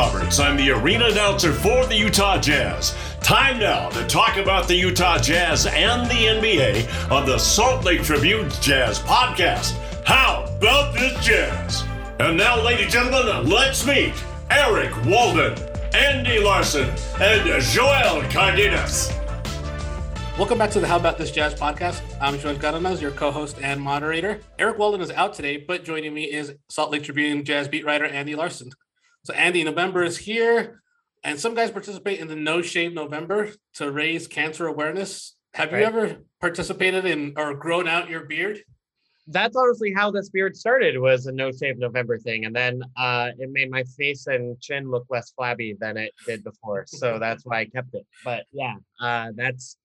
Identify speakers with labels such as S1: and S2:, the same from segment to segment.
S1: Roberts. I'm the arena announcer for the Utah Jazz. Time now to talk about the Utah Jazz and the NBA on the Salt Lake Tribune Jazz podcast. How about this Jazz? And now, ladies and gentlemen, let's meet Eric Walden, Andy Larsen, and Joel Cardenas.
S2: Welcome back to the How About This Jazz podcast. I'm Joel Cardenas, your co-host and moderator. Eric Walden is out today, but joining me is Salt Lake Tribune Jazz beat writer Andy Larsen. So Andy, November is here, and some guys participate in the No Shave November to raise cancer awareness. Have right. you ever participated in or grown out your beard?
S3: That's honestly how this beard started was a no shave November thing. And then uh, it made my face and chin look less flabby than it did before. So that's why I kept it. But yeah, uh, that's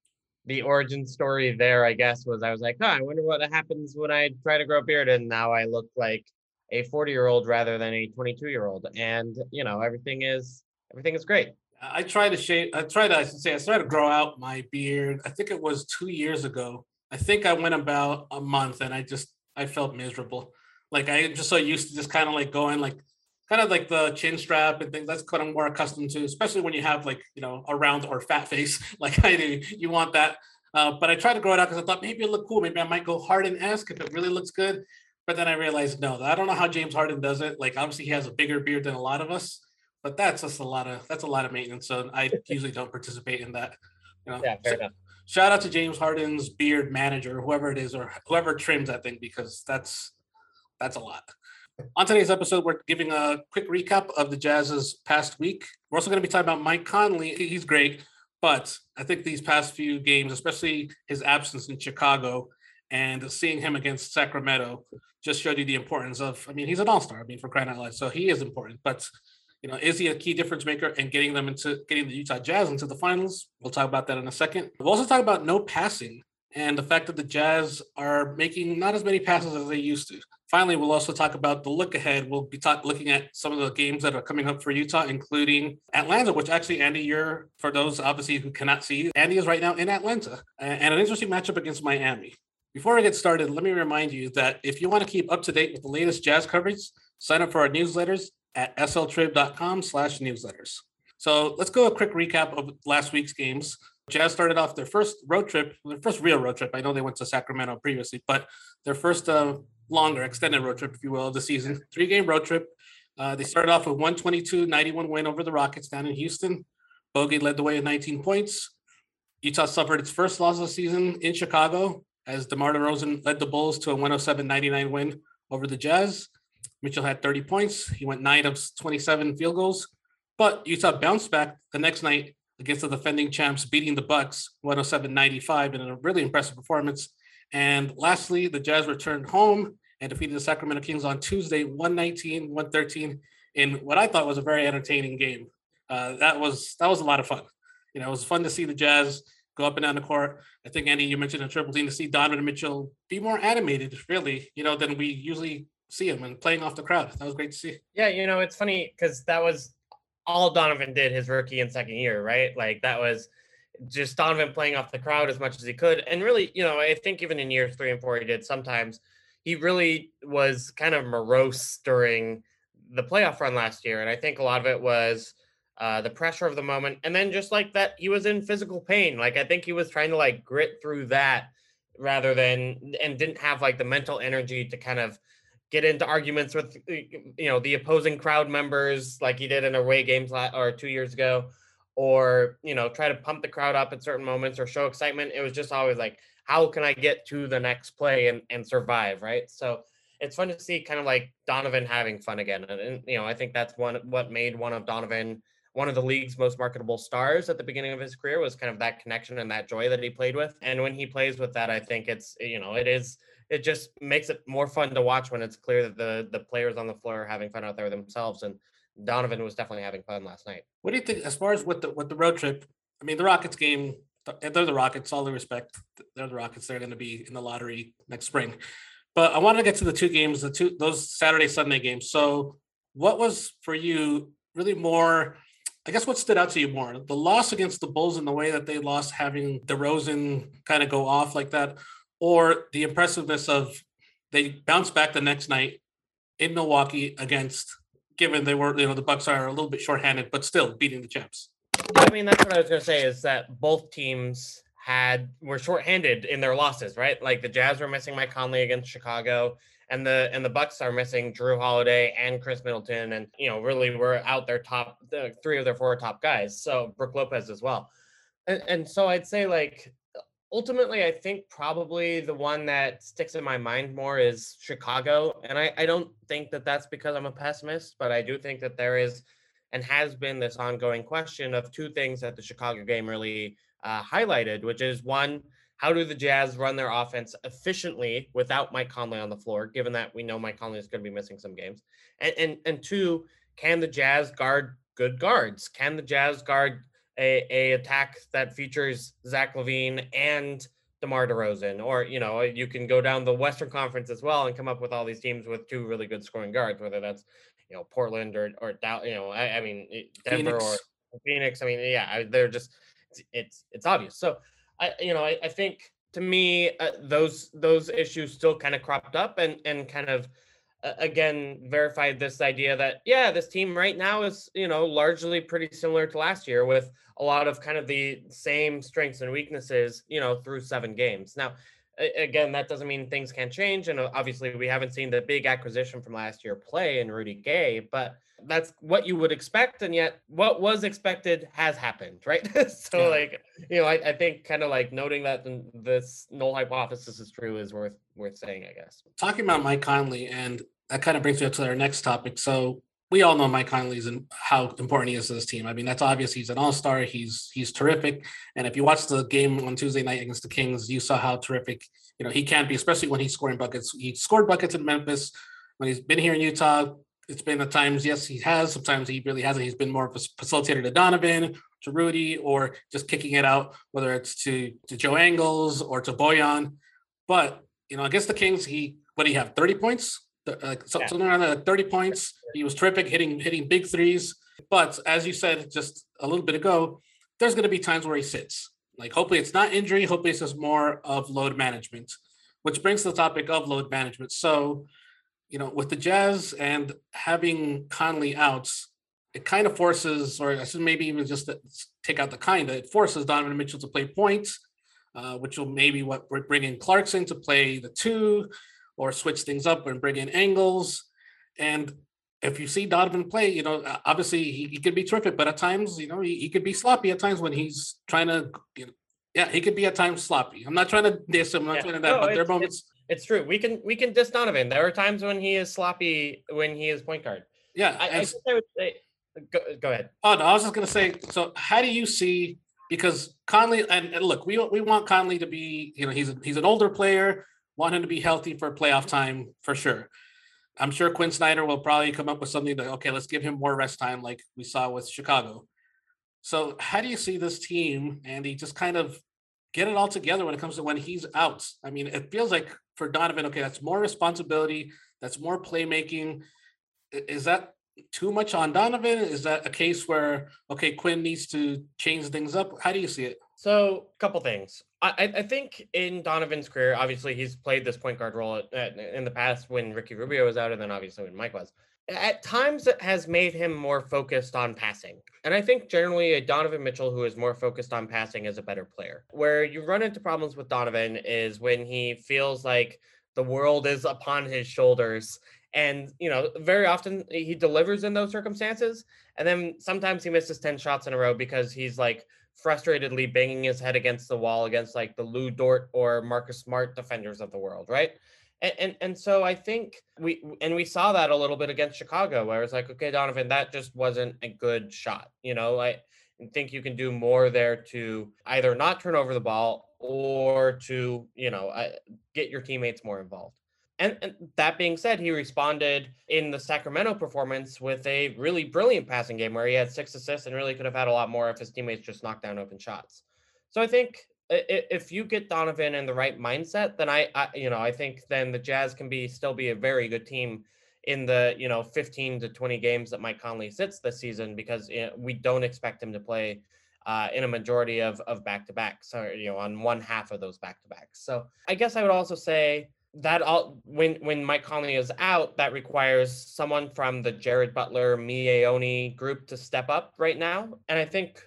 S3: the origin story there, I guess, was I was like, oh, I wonder what happens when I try to grow a beard. And now I look like a 40 year old rather than a 22 year old. And, you know, everything is, everything is great.
S2: I tried to shave, I tried to, I should say, I started to grow out my beard. I think it was two years ago. I think I went about a month and I just, I felt miserable. Like I just so used to just kind of like going like, kind of like the chin strap and things that's kind of more accustomed to, especially when you have like, you know, a round or fat face like I do. You want that. Uh, but I tried to grow it out because I thought maybe it looked cool. Maybe I might go hard and ask if it really looks good. But then I realized no, I don't know how James Harden does it. Like obviously he has a bigger beard than a lot of us, but that's just a lot of that's a lot of maintenance. So I usually don't participate in that.
S3: You know? Yeah, fair so, enough.
S2: Shout out to James Harden's beard manager, whoever it is, or whoever trims that thing, because that's that's a lot. On today's episode, we're giving a quick recap of the Jazz's past week. We're also going to be talking about Mike Conley. He's great, but I think these past few games, especially his absence in Chicago and seeing him against Sacramento, just showed you the importance of. I mean, he's an all-star. I mean, for crying out loud, so he is important. But you know, is he a key difference maker and getting them into getting the Utah Jazz into the finals? We'll talk about that in a second. We'll also talk about no passing and the fact that the Jazz are making not as many passes as they used to. Finally, we'll also talk about the look ahead. We'll be talk, looking at some of the games that are coming up for Utah, including Atlanta, which actually, Andy, you're, for those obviously who cannot see, Andy is right now in Atlanta and an interesting matchup against Miami. Before I get started, let me remind you that if you want to keep up to date with the latest Jazz coverage, sign up for our newsletters at sltrib.com slash newsletters. So let's go a quick recap of last week's games. Jazz started off their first road trip, their first real road trip. I know they went to Sacramento previously, but their first uh, longer, extended road trip, if you will, of the season. Three game road trip. Uh, they started off with 122 91 win over the Rockets down in Houston. Bogey led the way with 19 points. Utah suffered its first loss of the season in Chicago as DeMar DeRozan led the Bulls to a 107 99 win over the Jazz. Mitchell had 30 points. He went nine of 27 field goals. But Utah bounced back the next night against the defending champs, beating the Bucks 107-95 in a really impressive performance. And lastly, the Jazz returned home and defeated the Sacramento Kings on Tuesday, 119-113 in what I thought was a very entertaining game. Uh, that was that was a lot of fun. You know, it was fun to see the Jazz go up and down the court. I think Andy, you mentioned a triple team to see Donovan Mitchell be more animated, really, you know, than we usually see him and playing off the crowd. That was great to see.
S3: Yeah, you know, it's funny because that was all Donovan did his rookie and second year, right? Like that was just Donovan playing off the crowd as much as he could. And really, you know, I think even in years three and four, he did sometimes. He really was kind of morose during the playoff run last year. And I think a lot of it was uh, the pressure of the moment. And then just like that, he was in physical pain. Like I think he was trying to like grit through that rather than, and didn't have like the mental energy to kind of get into arguments with you know the opposing crowd members like he did in away games or two years ago or you know try to pump the crowd up at certain moments or show excitement it was just always like how can i get to the next play and, and survive right so it's fun to see kind of like donovan having fun again and, and you know i think that's one what made one of donovan one of the league's most marketable stars at the beginning of his career was kind of that connection and that joy that he played with and when he plays with that i think it's you know it is it just makes it more fun to watch when it's clear that the the players on the floor are having fun out there themselves. And Donovan was definitely having fun last night.
S2: What do you think as far as with the with the road trip? I mean, the Rockets game. They're the Rockets. All the respect, they're the Rockets. They're going to be in the lottery next spring. But I want to get to the two games, the two those Saturday Sunday games. So, what was for you really more? I guess what stood out to you more, the loss against the Bulls and the way that they lost, having DeRozan kind of go off like that, or the impressiveness of they bounced back the next night in Milwaukee against given they were you know the Bucks are a little bit shorthanded, but still beating the champs.
S3: I mean, that's what I was going to say is that both teams had were shorthanded in their losses, right? Like the Jazz were missing Mike Conley against Chicago, and the and the Bucks are missing Jrue Holiday and Khris Middleton, and you know really were out their top the three of their four top guys. So Brook Lopez as well, and, and so I'd say like ultimately I think probably the one that sticks in my mind more is Chicago, and I I don't think that that's because I'm a pessimist, but I do think that there is and has been this ongoing question of two things that the Chicago game really uh, highlighted, which is one, how do the Jazz run their offense efficiently without Mike Conley on the floor, given that we know Mike Conley is going to be missing some games? And, and, and two, can the Jazz guard good guards? Can the Jazz guard a, a attack that features Zach LaVine and DeMar DeRozan? Or, you know, you can go down the Western Conference as well and come up with all these teams with two really good scoring guards, whether that's, you know, Portland or, or you know, I, I mean, Denver Phoenix. or Phoenix. I mean, yeah, they're just – it's it's obvious. So I you know I, I think to me uh, those those issues still kind of cropped up and and kind of uh, again verified this idea that yeah this team right now is you know largely pretty similar to last year with a lot of kind of the same strengths and weaknesses you know through seven games now again that doesn't mean things can't change and uh, obviously we haven't seen the big acquisition from last year play in rudy gay but that's what you would expect and yet what was expected has happened right? So yeah. like you know I, I think kind of like noting that this null hypothesis is true is worth worth saying i guess.
S2: Talking about mike conley and that kind of brings me up to our next topic. So we all know mike conley's and how important he is to this team. I mean that's obvious. He's an all-star. He's he's terrific. And if you watch the game on tuesday night against the kings you saw how terrific you know he can be especially when he's scoring buckets. He scored buckets in memphis when he's been here in utah it's been at times, yes, he has. Sometimes he really hasn't. He's been more of a facilitator to Donovan, to Rudy, or just kicking it out, whether it's to to Joe Ingles or to Bojan. But you know, against the Kings, he what do you have? Thirty points, uh, something yeah. around thirty points. He was terrific, hitting hitting big threes. But as you said just a little bit ago, there's going to be times where he sits. Like hopefully it's not injury. Hopefully it's just more of load management, which brings the topic of load management. So you know, with the Jazz and having Conley out, it kind of forces, or I should maybe even just take out the kind, it forces Donovan Mitchell to play points, uh, which will maybe what bring in Clarkson to play the two, or switch things up and bring in Ingles. And if you see Donovan play, you know, obviously he, he could be terrific, but at times, you know, he, he could be sloppy at times when he's trying to, you know, yeah, he could be at times sloppy. I'm not trying to diss him, I'm not yeah. trying to that, no, but there are moments
S3: it's true. We can we can diss Donovan. There are times when he is sloppy when he is point guard.
S2: Yeah,
S3: I, I, I would say. Go, go ahead.
S2: Oh no, I was just gonna say. So, how do you see? Because Conley and, and look, we we want Conley to be. You know, he's a, he's an older player. Want him to be healthy for playoff time for sure. I'm sure Quinn Snyder will probably come up with something that okay, let's give him more rest time, like we saw with Chicago. So, how do you see this team, Andy, just kind of get it all together when it comes to when he's out? I mean, it feels like for Donovan, okay, that's more responsibility, that's more playmaking. Is that too much on Donovan? Is that a case where okay, Quinn needs to change things up? How do you see it?
S3: So, a couple things. I, I think in Donovan's career, obviously he's played this point guard role at, at, in the past when Ricky Rubio was out, and then obviously when Mike was. At times, it has made him more focused on passing, and I think generally a Donovan Mitchell who is more focused on passing is a better player. Where you run into problems with Donovan is when he feels like the world is upon his shoulders and you know very often he delivers in those circumstances and then sometimes he misses 10 shots in a row because he's like frustratedly banging his head against the wall against like the Lu Dort or Marcus Smart defenders of the world, right? And, and and so I think we and we saw that a little bit against Chicago, where it's like, okay, Donovan, that just wasn't a good shot. You know, I think you can do more there to either not turn over the ball or to you know get your teammates more involved. And, and, that being said, he responded in the Sacramento performance with a really brilliant passing game where he had six assists and really could have had a lot more if his teammates just knocked down open shots. So I think if you get Donovan in the right mindset, then I, I you know, I think then the Jazz can be still be a very good team in the you know 15 to 20 games that Mike Conley sits this season because you know, we don't expect him to play uh, in a majority of of back to backs or you know on one half of those back to backs. So I guess I would also say that all when when Mike Conley is out, that requires someone from the Jared Butler, Miye group to step up right now. And I think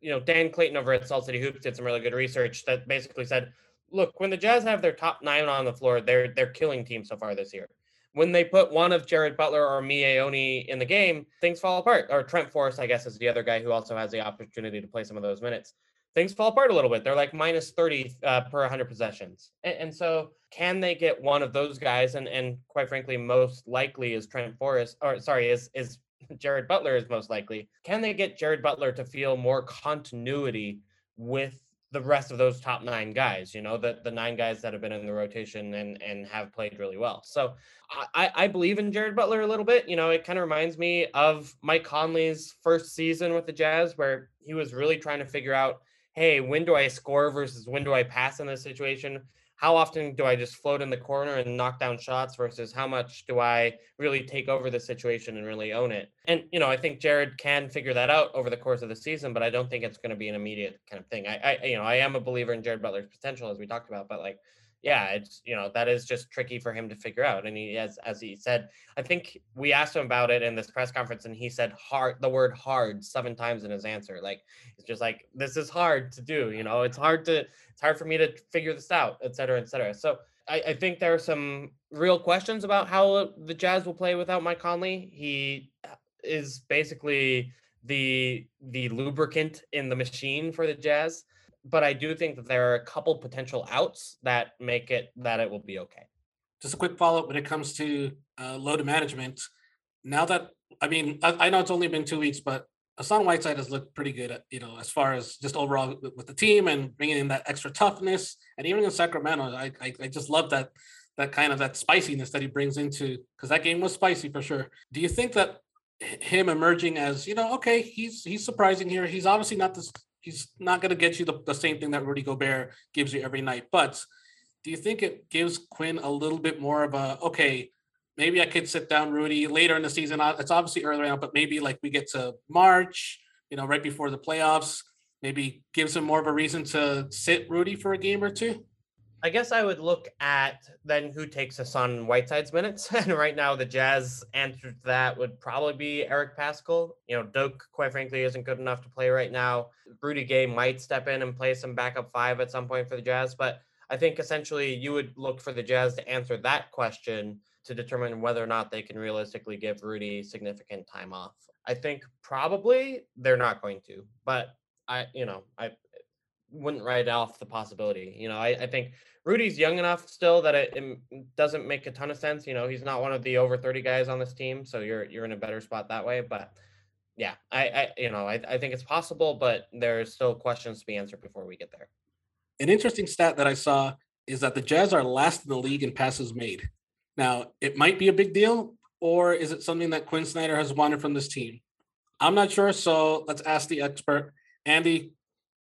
S3: you know Dan Clayton over at Salt City Hoops did some really good research that basically said, look, when the Jazz have their top nine on the floor, they're they're killing teams so far this year. When they put one of Jared Butler or Miye in the game, things fall apart. Or Trent Forrest, I guess, is the other guy who also has the opportunity to play some of those minutes things fall apart a little bit. They're like minus 30 uh, per 100 possessions. And, and, so, can they get one of those guys? And and quite frankly, most likely is Trent Forrest, or sorry, is is Jared Butler is most likely. Can they get Jared Butler to feel more continuity with the rest of those top nine guys? You know, the the nine guys that have been in the rotation and and have played really well. So. I, I believe in Jared Butler a little bit. You know, it kind of reminds me of Mike Conley's first season with the Jazz, where he was really trying to figure out hey, when do I score versus when do I pass in this situation? How often do I just float in the corner and knock down shots versus how much do I really take over the situation and really own it? And, you know, I think Jared can figure that out over the course of the season, but I don't think it's going to be an immediate kind of thing. I, I, you know, I am a believer in Jared Butler's potential, as we talked about, but like, yeah, it's you know that is just tricky for him to figure out. And he as as he said, I think we asked him about it in this press conference, and he said hard the word hard seven times in his answer. Like it's just like this is hard to do. You know, it's hard to it's hard for me to figure this out, et cetera, et cetera. So I, I think there are some real questions about how the Jazz will play without Mike Conley. He uh, is basically the the lubricant in the machine for the Jazz but I do think that there are a couple potential outs that make it that it will be okay.
S2: Just a quick follow up when it comes to uh, load management. Now that I mean, I, I, know it's only been two weeks, but Hassan Whiteside has looked pretty good, at, you know, as far as just overall with, with, the team and bringing in that extra toughness. And even in Sacramento, I, I, I just love that that kind of that spiciness that he brings into because that game was spicy for sure. Do you think that him emerging as you know, okay, he's he's surprising here. He's obviously not this he's not going to get you the, the same thing that Rudy Gobert gives you every night. But do you think it gives Quinn a little bit more of a okay? Maybe I could sit down Rudy later in the season. Uh, it's obviously early on, but maybe like we get to March, you know, right before the playoffs, maybe gives him more of a reason to sit Rudy for a game or two.
S3: I guess I would look at then who takes us on Whiteside's minutes. And right now, the Jazz answer to that would probably be Eric Paschall. You know, Doak, quite frankly, isn't good enough to play right now. Rudy Gay might step in and play some backup five at some point for the Jazz. But I think essentially you would look for the Jazz to answer that question to determine whether or not they can realistically give Rudy significant time off. I think probably they're not going to, but I, you know, I wouldn't write off the possibility. You know, I, I think Rudy's young enough still that it, it, doesn't make a ton of sense. You know, he's not one of the over 30 guys on this team, so you're you're in a better spot that way. But yeah, I, I you know, I, I think it's possible, but there's still questions to be answered before we get there.
S2: An interesting stat that I saw is that the Jazz are last in the league in passes made. Now, it might be a big deal, or is it something that Quinn Snyder has wanted from this team? I'm not sure, so let's ask the expert. Andy,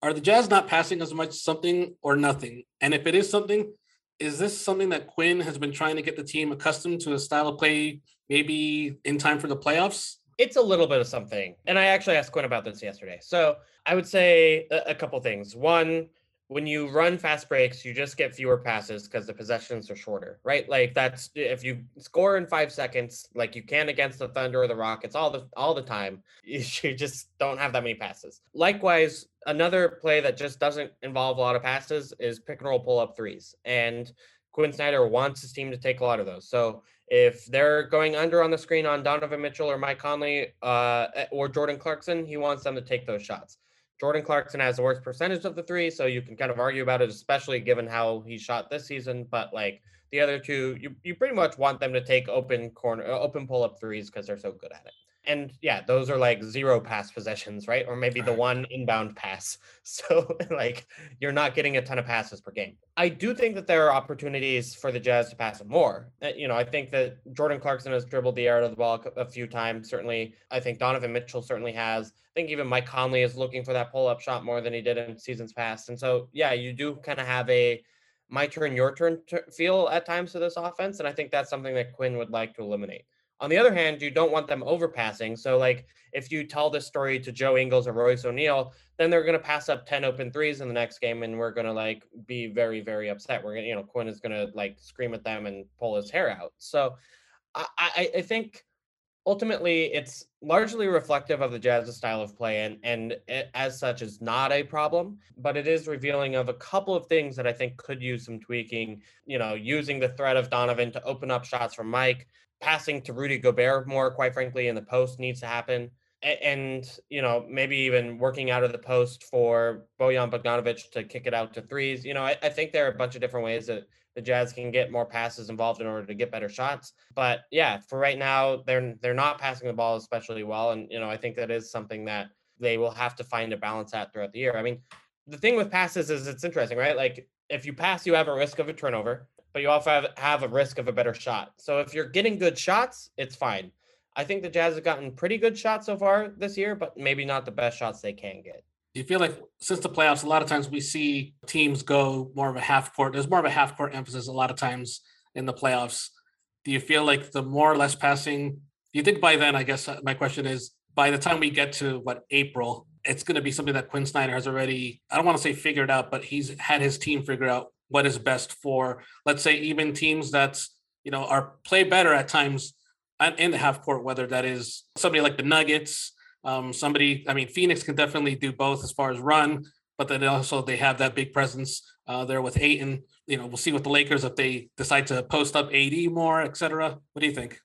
S2: are the Jazz not passing as much something or nothing? And if it is something, is this something that Quinn has been trying to get the team accustomed to a style of play, maybe in time for the playoffs?
S3: It's a little bit of something. And I actually asked Quinn about this yesterday. So I would say a, a couple things. One, when you run fast breaks, you just get fewer passes because the possessions are shorter, right? Like that's if you score in five seconds, like you can against the Thunder or the Rockets all the all the time, you just don't have that many passes. Likewise, another play that just doesn't involve a lot of passes is pick and roll pull up threes, and Quinn Snyder wants his team to take a lot of those. So if they're going under on the screen on Donovan Mitchell or Mike Conley uh, or Jordan Clarkson, he wants them to take those shots. Jordan Clarkson has the worst percentage of the three, so you can kind of argue about it, especially given how he shot this season. But like the other two, you, you pretty much want them to take open corner, uh, open pull up threes because they're so good at it. And yeah, those are like zero pass possessions, right? Or maybe the one inbound pass. So like you're not getting a ton of passes per game. I do think that there are opportunities for the Jazz to pass more. Uh, you know, I think that Jordan Clarkson has dribbled the air out of the ball a few times. Certainly, I think Donovan Mitchell certainly has. I think even Mike Conley is looking for that pull up shot more than he did in seasons past. And so, yeah, you do kind of have a my turn, your turn feel at times to this offense. And I think that's something that Quinn would like to eliminate On the other hand, you don't want them overpassing. So, like, if you tell this story to Joe Ingles or Royce O'Neale, then they're going to pass up 10 open threes in the next game. And we're going to, like, be very, very upset. We're going to, you know, Quinn is going to, like, scream at them and pull his hair out. So, I, I, I think ultimately it's largely reflective of the Jazz's style of play and and it, as such is not a problem but it is revealing of a couple of things that I think could use some tweaking you know using the threat of Donovan to open up shots from Mike passing to Rudy Gobert more quite frankly in the post needs to happen and you know maybe even working out of the post for Bojan Bogdanovic to kick it out to threes you know I, I think there are a bunch of different ways that the Jazz can get more passes involved in order to get better shots. But yeah, for right now, they're they're not passing the ball especially well, and you know I think that is something that they will have to find a balance at throughout the year. I mean, the thing with passes is it's interesting, right? Like if you pass, you have a risk of a turnover, but you also have have a risk of a better shot. So if you're getting good shots, it's fine. I think the Jazz have gotten pretty good shots so far this year, but maybe not the best shots they can get Do
S2: you feel like since the playoffs, a lot of times we see teams go more of a half court. There's more of a half court emphasis a lot of times in the playoffs. Do you feel like the more or less passing? Do you think by then? I guess uh, my question is by the time we get to what April, it's going to be something that Quinn Snyder has already. I don't want to say figured out, but he's had his team figure out what is best for. Let's say even teams that's you know are play better at times in the half court, whether that is somebody like the Nuggets um, somebody, I mean, Phoenix can definitely do both as far as run, but then also they have that big presence uh, there with Ayton. You know, we'll see with the Lakers if they decide to post up AD more, et cetera. What do you think?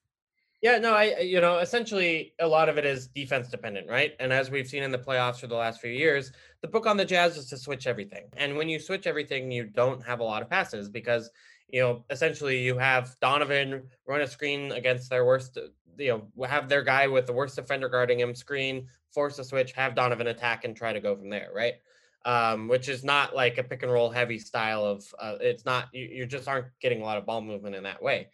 S3: Yeah, no, I, you know, essentially a lot of it is defense dependent, right? And as we've seen in the playoffs for the last few years, the book on the Jazz is to switch everything. And when you switch everything, you don't have a lot of passes because, you know, essentially you have Donovan run a screen against their worst you know have their guy with the worst defender guarding him screen, force a switch, have Donovan attack, and try to go from there, right? Um, which is not like a pick and roll heavy style of. Uh, it's not you, you just aren't getting a lot of ball movement in that way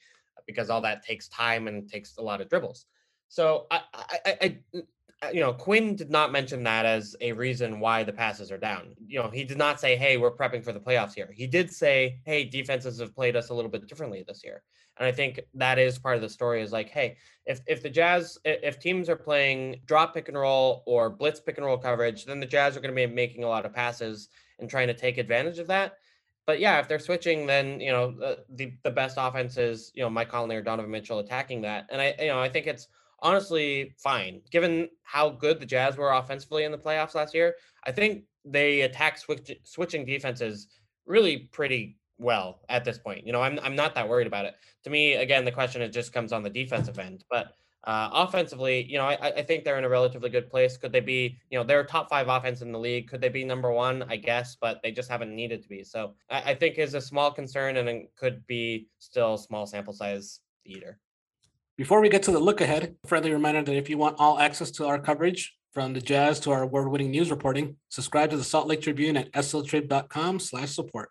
S3: because all that takes time and takes a lot of dribbles. So I, I, I, I you know, Quinn did not mention that as a reason why the passes are down. You know, he did not say, "Hey, we're prepping for the playoffs here." He did say, "Hey, defenses have played us a little bit differently this year." And I think that is part of the story is like, hey, if if the Jazz if teams are playing drop pick and roll or blitz pick and roll coverage, then the Jazz are going to be making a lot of passes and trying to take advantage of that. But yeah, if they're switching, then you know the the, best offense is you know Mike Conley or Donovan Mitchell attacking that, and I you know I think it's honestly fine given how good the Jazz were offensively in the playoffs last year. I think they attack switch, switching defenses really pretty well at this point. You know, I'm I'm not that worried about it. To me, again, the question it just comes on the defensive end, but uh, offensively, you know, I, I think they're in a relatively good place. Could they be, you know, they're top five offense in the league. Could they be number one? I guess, but they just haven't needed to be. So I, I think is a small concern and could be still small sample size eater.
S2: Before we get to the look ahead, friendly reminder that if you want all access to our coverage from the Jazz to our award-winning news reporting, subscribe to the Salt Lake Tribune at sltrib.com slash support.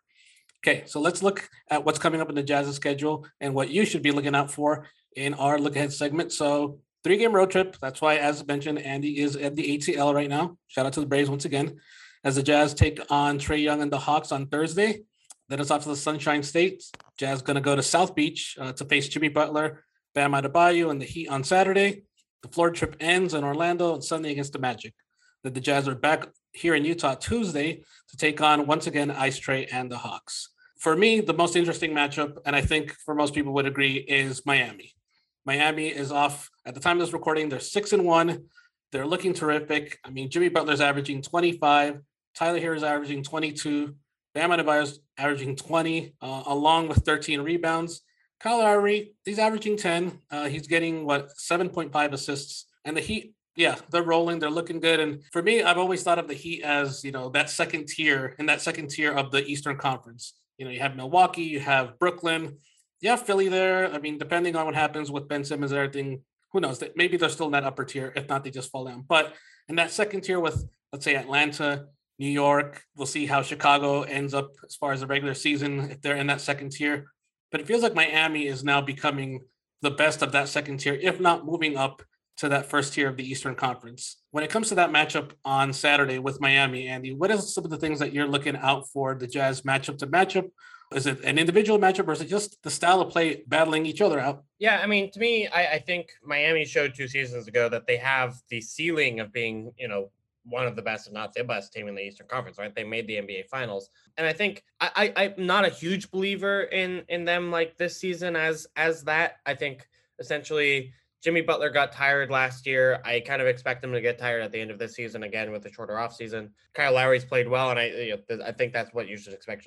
S2: Okay, so let's look at what's coming up in the Jazz's schedule and what you should be looking out for in our look ahead segment. So three game road trip. That's why, as mentioned, Andy is at the ATL right now. Shout out to the Braves once again. As the Jazz take on Trae Young and the Hawks on Thursday. Then it's off to the Sunshine State. Jazz going to go to South Beach uh, to face Jimmy Butler, Bam Adebayo, and the Heat on Saturday. The Florida trip ends in Orlando on Sunday against the Magic. Then the Jazz are back here in Utah Tuesday to take on once again Ice Trae and the Hawks for me, the most interesting matchup, and I think for most people would agree, is Miami. Miami is off at the time of this recording. They're six and one. They're looking terrific. I mean, Jimmy Butler's averaging 25. Tyler Herro is averaging 22. Bam Adebayo's averaging 20, uh, along with 13 rebounds. Kyle Lowry, he's averaging 10. Uh, he's getting what 7.5 assists. And the Heat, yeah, they're rolling. They're looking good. And for me, I've always thought of the Heat as you know that second tier in that second tier of the Eastern Conference. You know, you have Milwaukee, you have Brooklyn, have Philly there. I mean, depending on what happens with Ben Simmons and everything, who knows? Maybe they're still in that upper tier. If not, they just fall down. But in that second tier with let's say Atlanta, New York, we'll see how Chicago ends up as far as the regular season if they're in that second tier. But it feels like Miami is now becoming the best of that second tier, if not moving up to that first tier of the Eastern Conference. When it comes to that matchup on Saturday with Miami, Andy, what are some of the things that you're looking out for the Jazz matchup to matchup? Is it an individual matchup or is it just the style of play battling each other out?
S3: Yeah, I mean, to me, I, I think Miami showed two seasons ago that they have the ceiling of being, you know, one of the best, if not the best team in the Eastern Conference, right? They made the NBA Finals, and I think I, I I'm not a huge believer in in them like this season as as that. I think essentially Jimmy Butler got tired last year. I kind of expect him to get tired at the end of this season again with a shorter offseason. Kyle Lowry's played well, and I you know, I think that's what you should expect,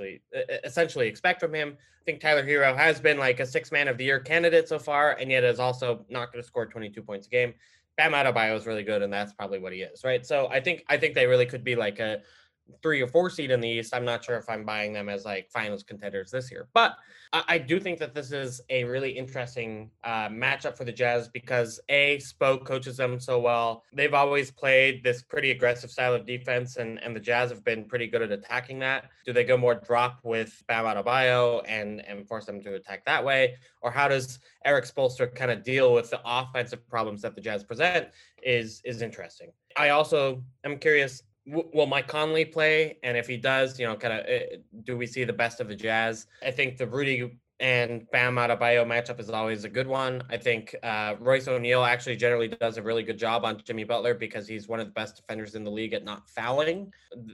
S3: essentially expect from him. I think Tyler Herro has been like a six man of the year candidate so far, and yet is also not going to score 22 points a game. Bam Adebayo is really good, and that's probably what he is, right? So I think I think they really could be like a three or four seed in the East. I'm not sure if I'm buying them as like finals contenders this year, but I, I do think that this is a really interesting uh, matchup for the Jazz because a Spo coaches them so well. They've always played this pretty aggressive style of defense, and and the Jazz have been pretty good at attacking that. Do they go more drop with Bam Adebayo and and force them to attack that way, or how does Erik Spoelstra kind of deal with the offensive problems that the Jazz present? Is is interesting. I also am curious will Mike Conley play? And if he does, you know, kind of eh, do we see the best of the Jazz? I think the Rudy and Bam Adebayo matchup is always a good one. I think uh, Royce O'Neale actually generally does a really good job on Jimmy Butler because he's one of the best defenders in the league at not fouling,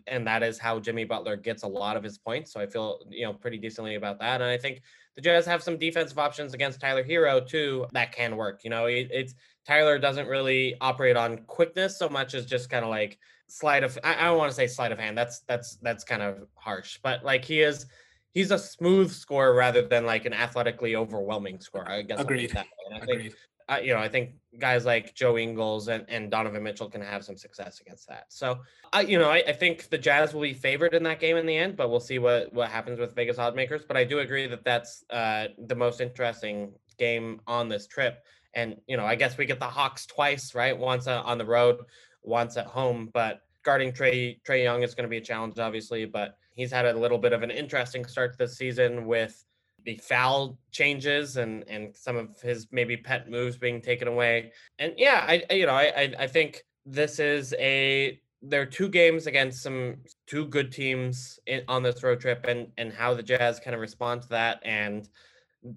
S3: and that is how Jimmy Butler gets a lot of his points. So I feel you know pretty decently about that, and I think the Jazz have some defensive options against Tyler Herro too that can work. You know, it, it's Tyler doesn't really operate on quickness so much as just kind of like sleight of I, I don't want to say sleight of hand. That's that's that's kind of harsh. But like he is he's a smooth scorer rather than like an athletically overwhelming scorer. I guess
S2: agreed.
S3: That I Agreed. think uh, you know I think guys like Joe Ingles and, and Donovan Mitchell can have some success against that. So I you know I, I think the Jazz will be favored in that game in the end, but we'll see what what happens with Vegas oddmakers. But I do agree that that's uh, the most interesting game on this trip. And you know I guess we get the Hawks twice, right? Once uh, on the road wants at home. But guarding Trey Trae Young is going to be a challenge, obviously. But he's had a little bit of an interesting start this season with the foul changes and and some of his maybe pet moves being taken away. And yeah, I, I you know I I think this is a there are two games against some two good teams in, on this road trip and and how the Jazz kind of respond to that and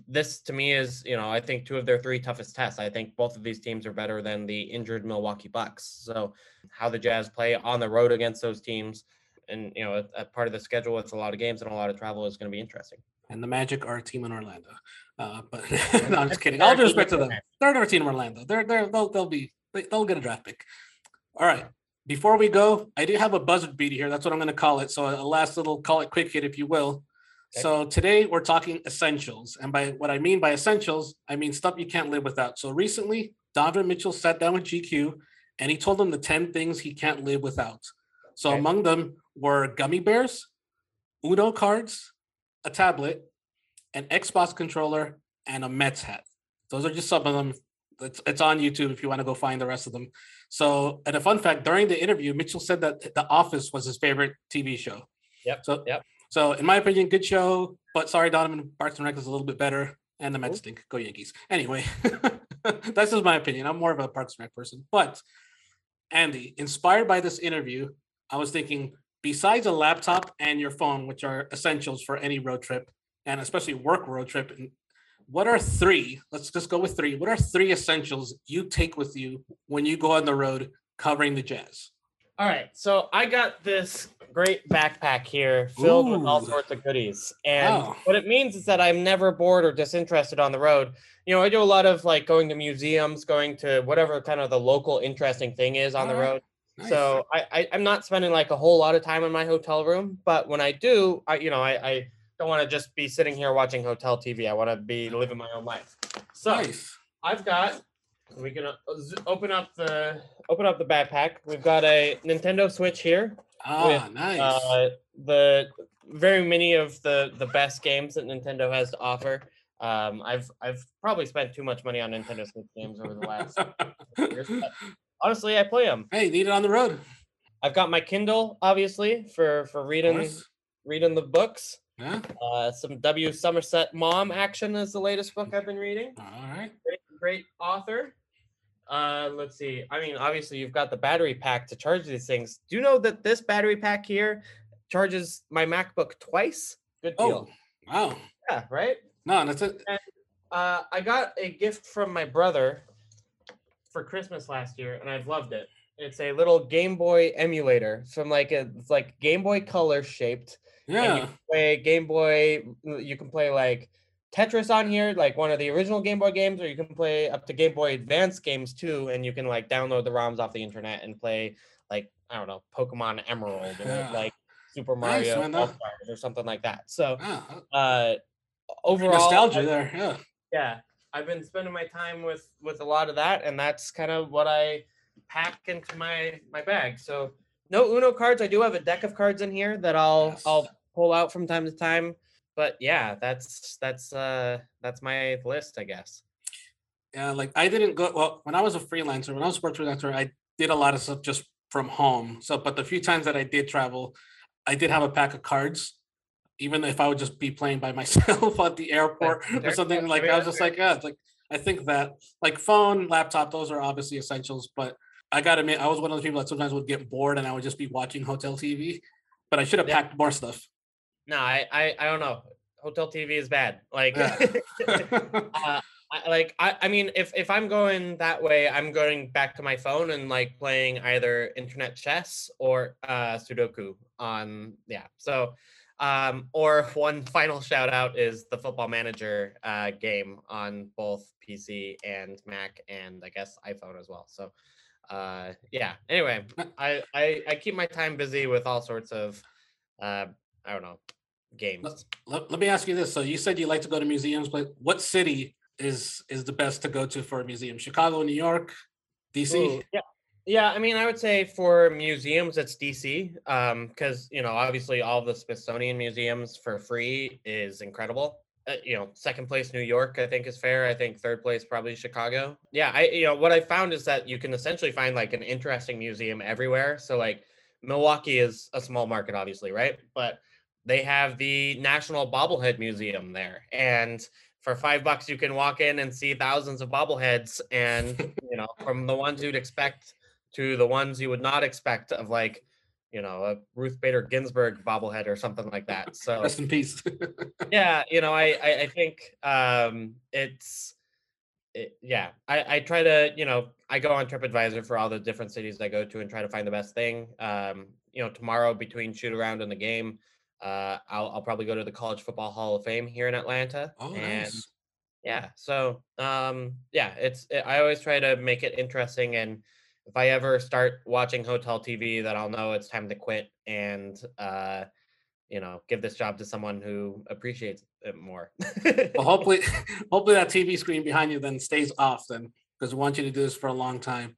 S3: this to me is, you know, I think two of their three toughest tests. I think both of these teams are better than the injured Milwaukee Bucks. So how the Jazz play on the road against those teams and, you know, a, a part of the schedule with a lot of games and a lot of travel is going to be interesting.
S2: And the Magic are a team in Orlando. Uh, but no, I'm just kidding. All due respect to them. They're our team in Orlando. They're, they're, they'll, they'll be, they'll get a draft pick. All right. Before we go, I do have a buzzard beat here. That's what I'm going to call it. So a last little call it quick hit, if you will. Okay. So today we're talking essentials. And by what I mean by essentials, I mean stuff you can't live without. So recently, Donovan Mitchell sat down with GQ and he told them the 10 things he can't live without. So okay. among them were gummy bears, Uno cards, a tablet, an Xbox controller, and a Mets hat. Those are just some of them. It's, it's on YouTube if you want to go find the rest of them. So, and a fun fact during the interview, Mitchell said that The Office was his favorite TV show.
S3: Yep.
S2: So,
S3: yep.
S2: So, in my opinion, good show. But sorry, Donovan, Parks and Rec is a little bit better, and the oh. Mets stink. Go Yankees. Anyway, that's just my opinion. I'm more of a Parks and Rec person. But Andy, inspired by this interview, I was thinking, besides a laptop and your phone, which are essentials for any road trip, and especially work road trip, what are three? Let's just go with three. What are three essentials you take with you when you go on the road covering the Jazz?
S3: All right, so I got this great backpack here filled Ooh. with all sorts of goodies. And wow. what it means is that I'm never bored or disinterested on the road. You know, I do a lot of like going to museums, going to whatever kind of the local interesting thing is on all the road. Nice. So I, I am not spending like a whole lot of time in my hotel room, but when I do, I you know I, I don't want to just be sitting here watching hotel TV. I want to be living my own life. So nice. I've got we can uh, open up the open up the backpack. We've got a Nintendo Switch here.
S2: Ah, with, nice. Uh,
S3: the very many of the the best games that Nintendo has to offer. Um, I've I've probably spent too much money on Nintendo Switch games over the last years. honestly, I play them.
S2: Hey, need it on the road.
S3: I've got my Kindle, obviously, for for reading reading the books.
S2: Yeah.
S3: Uh, some W. Somerset Maugham action is the latest book I've been reading.
S2: All right.
S3: Great, great author. Uh, let's see. I mean, obviously, you've got the battery pack to charge these things. Do you know that this battery pack here charges my MacBook twice? Good deal.
S2: Oh, wow.
S3: Yeah, right.
S2: No, that's it.
S3: Uh, I got a gift from my brother for Christmas last year, and I've loved it. It's a little Game Boy emulator from like a it's like Game Boy Color shaped. and you
S2: Yeah.
S3: can play Game Boy. You can play like Tetris on here, like one of the original Game Boy games, or you can play up to Game Boy Advance games too. And you can like download the ROMs off the internet and play like I don't know Pokemon Emerald or
S2: Yeah.
S3: like Super
S2: Nice,
S3: Mario
S2: man,
S3: or something like that. So
S2: Yeah.
S3: uh, overall,
S2: Nostalgia there. Yeah.
S3: yeah i've been spending my time with with a lot of that and that's kind of what i pack into my my bag so no uno cards i do have a deck of cards in here that i'll
S2: Yes.
S3: i'll pull out from time to time but yeah that's that's uh that's my list i guess
S2: Yeah, like I didn't go well when I was a freelancer, when I was a sports freelancer, I did a lot of stuff just from home. So but the few times that I did travel, I did have a pack of cards. Even if I would just be playing by myself at the airport or something like I was just like, yeah, it's like I think that like phone, laptop, those are obviously essentials, but I gotta admit, I was one of those people that sometimes would get bored and I would just be watching hotel TV. But I should have
S3: Yeah.
S2: packed more stuff.
S3: No i i, I don't know. Hotel tv is bad. Like uh, I, like I, I mean if if i'm going that way i'm going back to my phone and like playing either internet chess or uh sudoku on yeah so um or one final shout out is the football manager uh game on both pc and mac and i guess iphone as well so uh yeah anyway i i, I keep my time busy with all sorts of uh i don't know games
S2: let, let me ask you this. So you said you like to go to museums, but what city is is the best to go to for a museum? Chicago, New York, DC?
S3: Ooh, yeah. Yeah, I mean, I would say for museums, it's DC, um, because you know, obviously, all the Smithsonian museums for free is incredible. Uh, you know, second place New York, I think is fair. I think third place probably Chicago. Yeah, I you know what I found is that you can essentially find like an interesting museum everywhere. So like Milwaukee is a small market, obviously, right? But they have the National Bobblehead Museum there, and for five bucks you can walk in and see thousands of bobbleheads, and you know, from the ones you'd expect to the ones you would not expect of like, you know, a Ruth Bader Ginsburg bobblehead or something like that. So
S2: Rest in peace.
S3: yeah, you know, I I, I think um, it's it, yeah. I I try to you know I go on TripAdvisor for all the different cities I go to and try to find the best thing. Um, you know, tomorrow between shoot around and the game, uh, I'll I'll probably go to the College Football Hall of Fame here in Atlanta.
S2: oh,
S3: and
S2: nice.
S3: yeah so um yeah it's it, i always try to make it interesting and if i ever start watching hotel tv then i'll know it's time to quit and uh you know give this job to someone who appreciates it more
S2: Well, hopefully, hopefully that TV screen behind you then stays off then, because we want you to do this for a long time.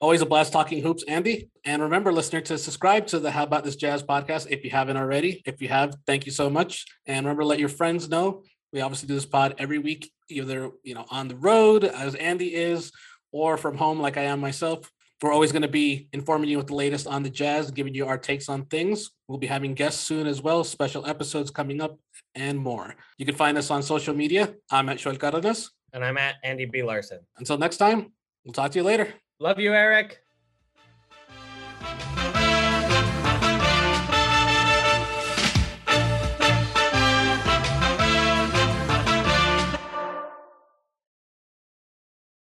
S2: Always a blast talking hoops, Andy. And remember, listener, to subscribe to the How About This Jazz podcast if you haven't already. If you have, thank you so much. And remember, let your friends know. We obviously do this pod every week, either you know on the road as Andy is, or from home like I am myself. We're always going to be informing you with the latest on the Jazz, giving you our takes on things. We'll be having guests soon as well, special episodes coming up, and more. You can find us on social media. I'm at Joel Cardenas.
S3: and i'm at andy b larsen
S2: Until next time, we'll talk to you later.
S3: Love you eric